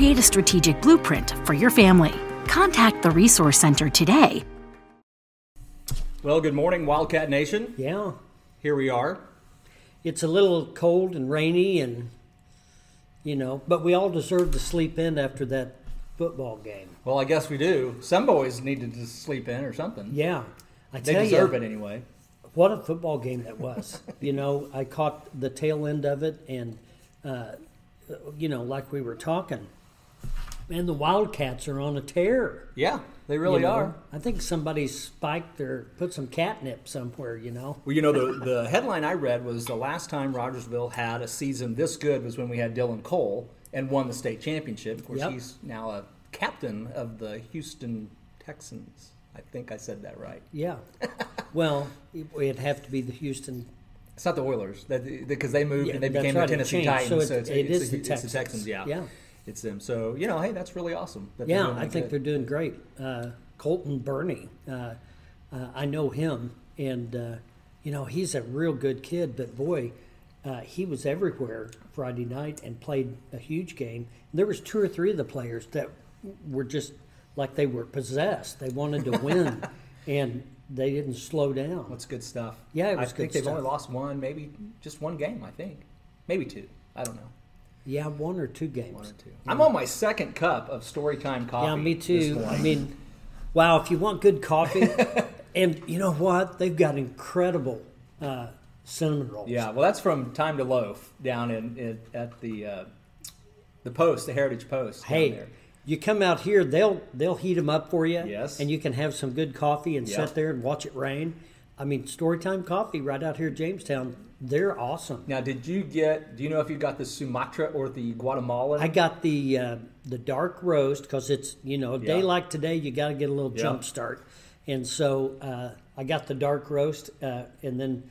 create a strategic blueprint for your family. Contact the Resource Center today. Well, good morning, Wildcat Nation. Yeah. Here we are. It's a little cold and rainy, and, you know, but we all deserve to sleep in after that football game. Well, I guess we do. Some boys needed to sleep in or something. Yeah. I They tell deserve you, it anyway. what a football game that was. you know, I caught the tail end of it, and, uh, you know, like we were talking, man, the Wildcats are on a tear. Yeah, they you really know? are. I think somebody spiked or put some catnip somewhere, you know. Well, you know, the, the headline I read was the last time Rogersville had a season this good was when we had Dylan Cole and won the state championship. Of course, Yep. he's now a captain of the Houston Texans. I think I said that right. Yeah. well, it- it'd have to be the Houston It's not the Oilers because they moved Yeah, and they became right, the Tennessee. Titans. So So, it's, it it's, is the, the it's the Texans. Texans. Yeah, Yeah. It's them. So you know, hey, that's really awesome. That Yeah, I think good. they're doing great. Uh, Colton Burney, uh, uh, I know him, and uh, you know he's a real good kid. But boy, uh, he was everywhere Friday night and played a huge game. There was two or three of the players that were just like they were possessed. They wanted to win, and they didn't slow down. That's good stuff. Yeah, it I think they've stuff. only lost one, maybe just one game. I think, maybe two. I don't know. Yeah, one or two games. One or two. I'm on my second cup of Storytime coffee. Yeah, me too. I mean, wow, if you want good coffee, and you know what? They've got incredible uh, cinnamon rolls. yeah. Well, that's from Time to Loaf down in, in at the uh, the Post, the Heritage Post. Hey, there. you come out here, they'll they'll heat them up for you. Yes. And you can have some good coffee and Yeah. sit there and watch it rain. I mean, Storytime Coffee right out here in Jamestown, they're awesome. Now, did you get? Do you know if you got the Sumatra or the Guatemalan? I got the uh, the dark roast because it's you know a day like today you got to get a little Yeah. jump start, and so uh, I got the dark roast uh, and then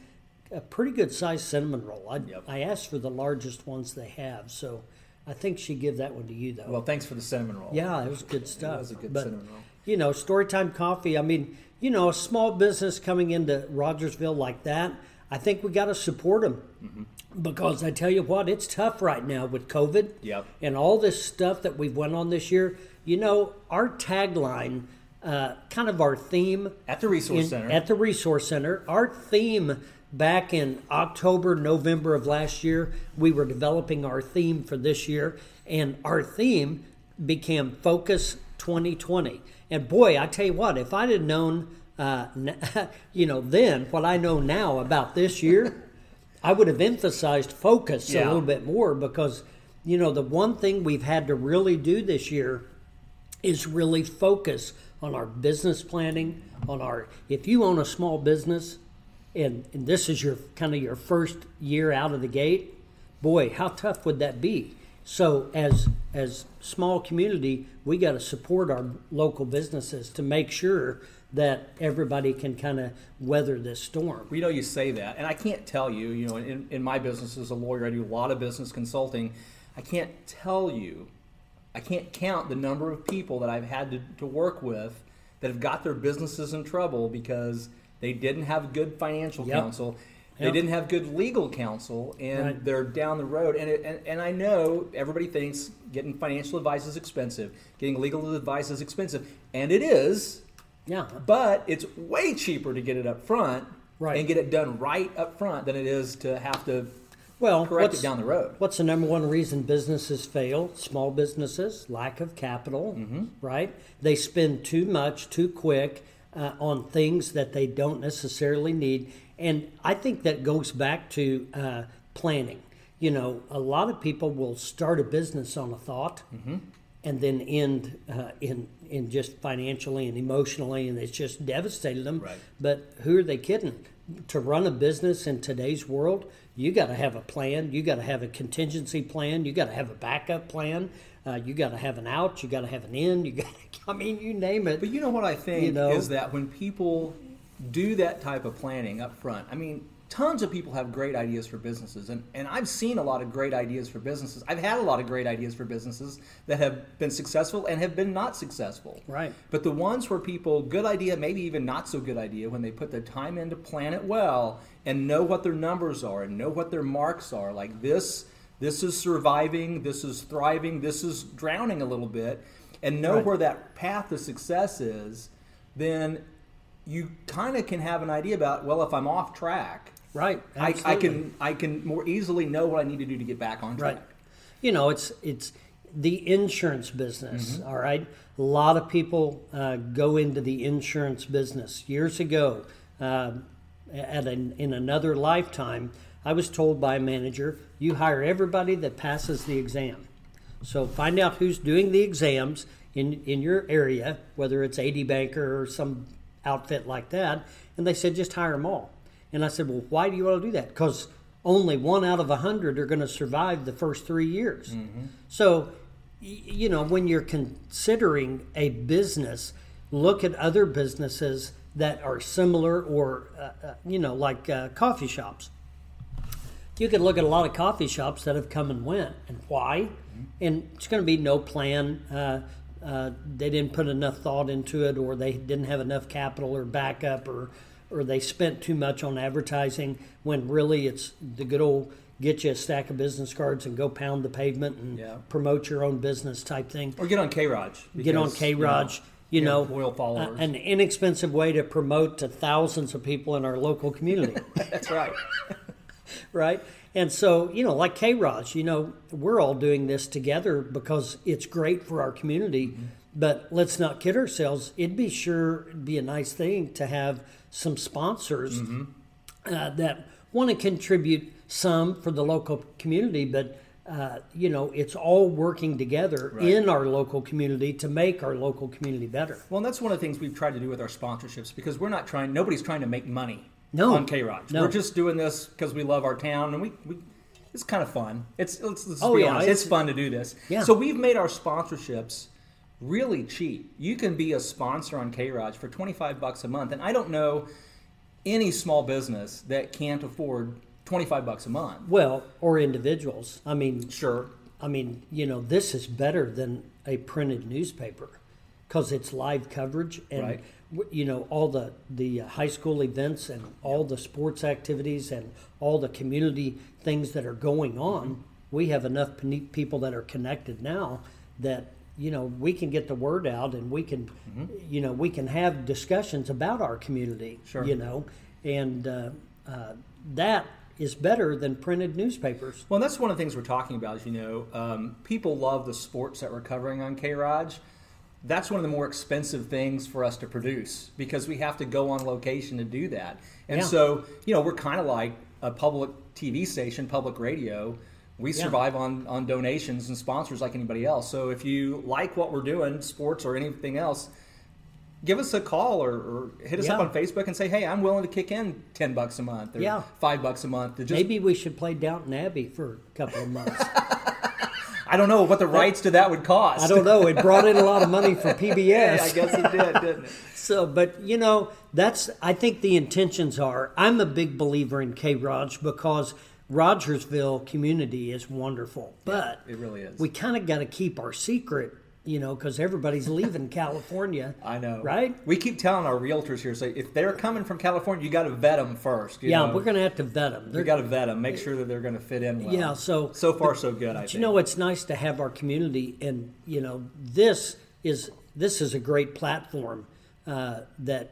a pretty good sized cinnamon roll. I, Yep. I asked for the largest ones they have, so I think she give that one to you though. well, thanks for the cinnamon roll. yeah, it was good stuff. It was a good but, cinnamon roll. You know, Storytime Coffee. I mean, you know, a small business coming into Rogersville like that. I think we got to support them Mm-hmm. because I tell you what, it's tough right now with COVID Yep. and all this stuff that we've went on this year. You know, our tagline, uh, kind of our theme At the Resource in- Center. At the Resource Center, our theme back in October, November of last year, we were developing our theme for this year, and our theme became Focus 2020. And boy, I tell you what, if I'd have known, uh, you know, then what I know now about this year, I would have emphasized focus a little bit more because, you know, the one thing we've had to really do this year is really focus on our business planning, on our if you own a small business and, and this is your kind of your first year out of the gate, boy, how tough would that be? So as as small community, we got to support our local businesses to make sure that everybody can kind of weather this storm. We know you say that, and I can't tell you. You know, in, in my business as a lawyer, I do a lot of business consulting. I can't tell you, I can't count the number of people that I've had to, to work with that have got their businesses in trouble because they didn't have good financial Yep. counsel. They Yep. didn't have good legal counsel, and Right. they're down the road. And, it, and and I know everybody thinks getting financial advice is expensive, getting legal advice is expensive, and it is. Yeah. But it's way cheaper to get it up front Right. and get it done right up front than it is to have to Well, correct it down the road. What's the number one reason businesses fail? Small businesses, lack of capital, Mm-hmm. right? They spend too much, too quick uh, on things that they don't necessarily need. And I think that goes back to uh, planning. You know, a lot of people will start a business on a thought Mm-hmm. and then end uh, in, in just financially and emotionally, and it's just devastated them. Right. But who are they kidding? To run a business in today's world, you got to have a plan. You got to have a contingency plan. You got to have a backup plan. Uh, you got to have an out. You got to have an in. You got. I mean, you name it. But you know what I think You know? is that when people do that type of planning up front, I mean, tons of people have great ideas for businesses, and, and I've seen a lot of great ideas for businesses. I've had a lot of great ideas for businesses that have been successful and have been not successful. Right. But the ones where people, good idea, maybe even not so good idea, when they put the time in to plan it well and know what their numbers are and know what their marks are, like this This is surviving. This is thriving. This is drowning a little bit, and know Right. where that path to success is. Then you kind of can have an idea about well, if I'm off track, Right. I, I can I can more easily know what I need to do to get back on track. Right. You know, it's it's the insurance business. Mm-hmm. all right. A lot of people uh, go into the insurance business. Years ago, uh, at an, in another lifetime, I was told by a manager, "You hire everybody that passes the exam." So find out who's doing the exams in in your area, whether it's AD Banker or some outfit like that, and they said just hire them all. And I said, well, why do you want to do that? Because only one out of a hundred are going to survive the first three years. So, you know, when you're considering a business, look at other businesses that are similar, or uh, uh, you know, like uh, coffee shops you could look at a lot of coffee shops that have come and went, and why? And it's going to be no plan. Uh, uh, they didn't put enough thought into it, or they didn't have enough capital or backup, or or they spent too much on advertising. When really, it's the good old get you a stack of business cards and go pound the pavement and Yeah. promote your own business type thing. Or get on K Raj. Get on K Raj. You know, loyal uh, followers. an inexpensive way to promote to thousands of people in our local community. That's right. right? And so, you know, like K Raj, you know, we're all doing this together because it's great for our community. But let's not kid ourselves. It'd be sure it'd be a nice thing to have some sponsors uh, that want to contribute some for the local community, but uh, you know, it's all working together in our local community to make our local community better. Well, that's one of the things we've tried to do with our sponsorships because we're not trying. Nobody's trying to make money No. on K Raj. No. We're just doing this because we love our town and we. we it's kind of fun. It's let's, let's Oh, be yeah, honest. it's- It's, fun to do this. Yeah. So we've made our sponsorships really cheap. You can be a sponsor on K Raj for twenty five bucks a month, and I don't know any small business that can't afford twenty five bucks a month. Well, or individuals. I mean, Sure. I mean, you know, this is better than a printed newspaper because it's live coverage and Right. you know all the the uh, high school events and all the sports activities and all the community things that are going on. We have enough people that are connected now that you know we can get the word out and we can you know we can have discussions about our community. Sure. You know, and uh, uh, that is better than printed newspapers. Well, that's one of the things we're talking about. As you know, um, people love the sports that we're covering on K Raj. That's one of the more expensive things for us to produce because we have to go on location to do that. And Yeah. so, you know, we're kind of like a public TV station, public radio. We Yeah. survive on, on donations and sponsors like anybody else. So if you like what we're doing, sports or anything else, give us a call or, or hit us up on Facebook and say, hey, I'm willing to kick in 10 bucks a month or Yeah. 5 bucks a month to just Maybe we should play Downton Abbey for a couple of months. I don't know what the rights to that would cost. I don't know. It brought in a lot of money for PBS. Yeah, I guess it did, didn't it? So, but you know, that's I think the intentions are. I'm a big believer in K Raj because Rogersville community is wonderful, but it really is. We kind of got to keep our secret, you know, because everybody's leaving California. I know, right? We keep telling our realtors here, say if they're coming from California, you got to vet them first. you Yeah, know? we're going to have to vet them. We got to vet them, make sure that they're going to fit in well. Yeah, so so far so good. I think. you know, it's nice to have our community, and you know, this is this is a great platform uh, that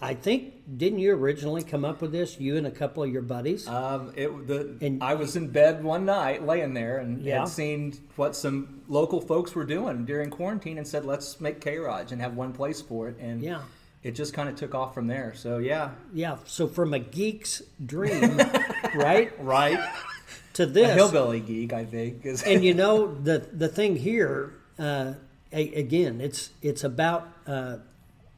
I think didn't you originally come up with this? You and a couple of your buddies. Um, it, the, And- I was in bed one night, laying there, and Yeah. had seen what some local folks were doing during quarantine, and said, "Let's make K Raj and have one place for it." And Yeah. it just kind of took off from there. So yeah, yeah, so from a geek's dream, right, right. to A this, hillbilly geek, I think. Is, and you know the the thing here uh, a, again it's it's about uh,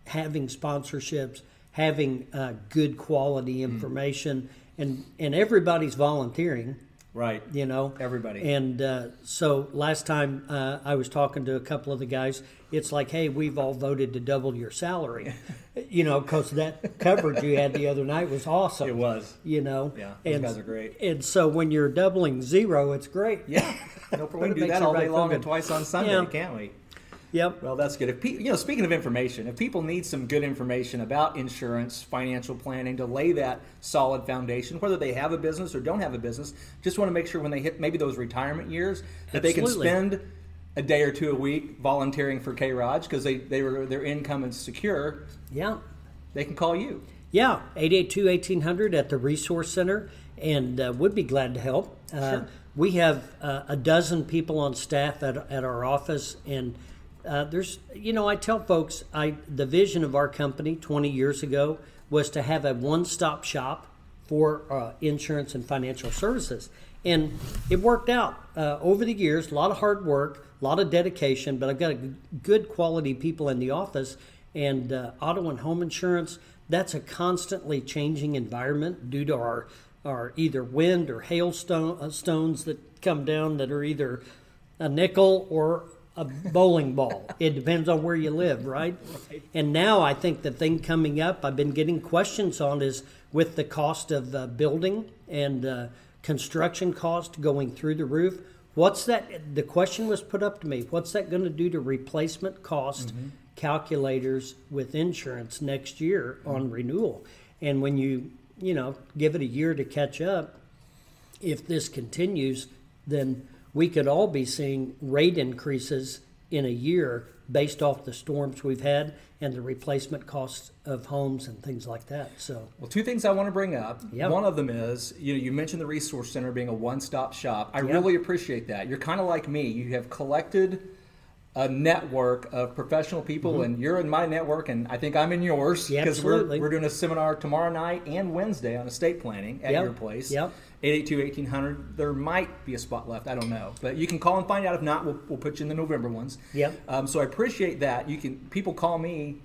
having sponsorships having uh, good quality information and and everybody's volunteering right. you know Everybody. and uh, so last time uh, i was talking to a couple of the guys it's like hey we've all voted to double your salary you know because that coverage you had the other night was awesome It was. you know Yeah, those and, guys are great. and so when you're doubling zero it's great Yeah, no, we can do that all day long and twice on Sunday, Yeah. can't we? Yep. Well, that's good. If pe- you know, speaking of information, if people need some good information about insurance, financial planning to lay that solid foundation, whether they have a business or don't have a business, just want to make sure when they hit maybe those retirement years that they can spend a day or two a week volunteering for K Raj because they, they were their income is secure. Yeah. They can call you. Yeah, 882-1800 at the Resource Center, and uh, would be glad to help. Uh, Sure. We have uh, a dozen people on staff at, at our office, and uh, there's, you know, I tell folks, I the vision of our company 20 years ago was to have a one-stop shop for uh, insurance and financial services, and it worked out uh, over the years. A lot of hard work, a lot of dedication, but I've got good quality people in the office, and uh, auto and home insurance that's a constantly changing environment due to our our either wind or hailstone uh, that come down that are either a nickel or a bowling ball. It depends on where you live, right? And now I think the thing coming up I've been getting questions on is with the cost of uh, building and uh, construction cost going through the roof. What's that? The question was put up to me. What's that going to do to replacement cost calculators with insurance next year on renewal? And when you you know give it a year to catch up, if this continues, then we could all be seeing rate increases in a year based off the storms we've had and the replacement costs of homes and things like that. So Well, two things I want to bring up. Yep. One of them is you know you mentioned the resource center being a one-stop shop. I Yep. really appreciate that. You're kind of like me. You have collected a network of professional people, and you're in my network, and I think I'm in yours Mm-hmm. Yeah, we're, we're doing a seminar tomorrow night and Wednesday on estate planning at Yep. your place. Yep. 882-1800. There might be a spot left. I don't know, but you can call and find out. If not, we'll, we'll put you in the November ones. Yep. Um, so I appreciate that. You can people call me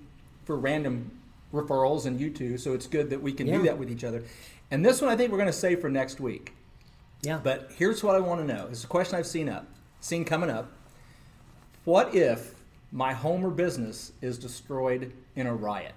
for random referrals, and you too. So it's good that we can Yeah. do that with each other. And this one, I think we're going to save for next week. yeah, But here's what I want to know. It's a question I've seen up, seen coming up. What if my home or business is destroyed in a riot?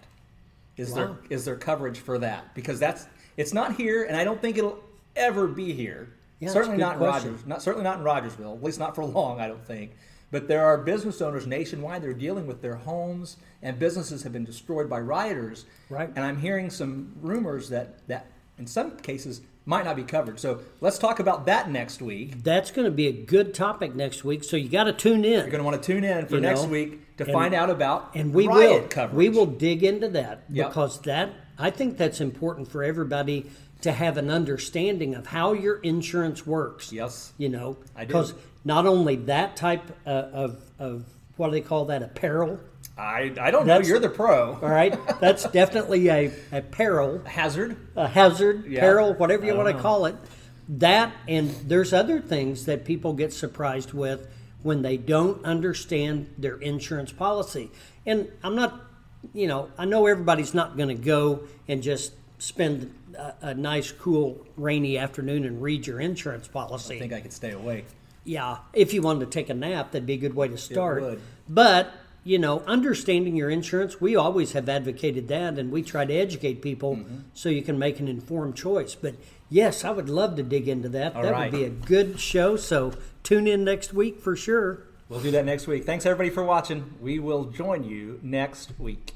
Is Wow. there is there coverage for that? Because that's it's not here, and I don't think it'll ever be here. Yeah, certainly not in question. Rogers. Not certainly not in Rogersville. At least not for long. I don't think. But there are business owners nationwide that are dealing with their homes and businesses have been destroyed by rioters. Right. And I'm hearing some rumors that that in some cases might not be covered. So let's talk about that next week. that's going to be a good topic next week. So you got to tune in. You're going to want to tune in for You next know, week to and- find out about and we will coverage. we will dig into that Yep. because that I think that's important for everybody to have an understanding of how your insurance works. Yes. you know, I do. because not only that type uh, of of what do they call that apparel. I, I don't know. You're the pro. All right, that's definitely a, a peril, Hazard. a hazard, Yeah. peril, whatever you want to know. call it. That and there's other things that people get surprised with when they don't understand their insurance policy. And I'm not, you know, I know everybody's not going to go and just spend a, a nice, cool, rainy afternoon and read your insurance policy. I think I could stay awake. Yeah, if you wanted to take a nap, that'd be a good way to start. would. But you know, understanding your insurance, we always have advocated that, and we try to educate people Mm-hmm. so you can make an informed choice. But yes, I would love to dig into that. All that right. would be a good show. So tune in next week for sure. We'll do that next week. Thanks everybody for watching. We will join you next week.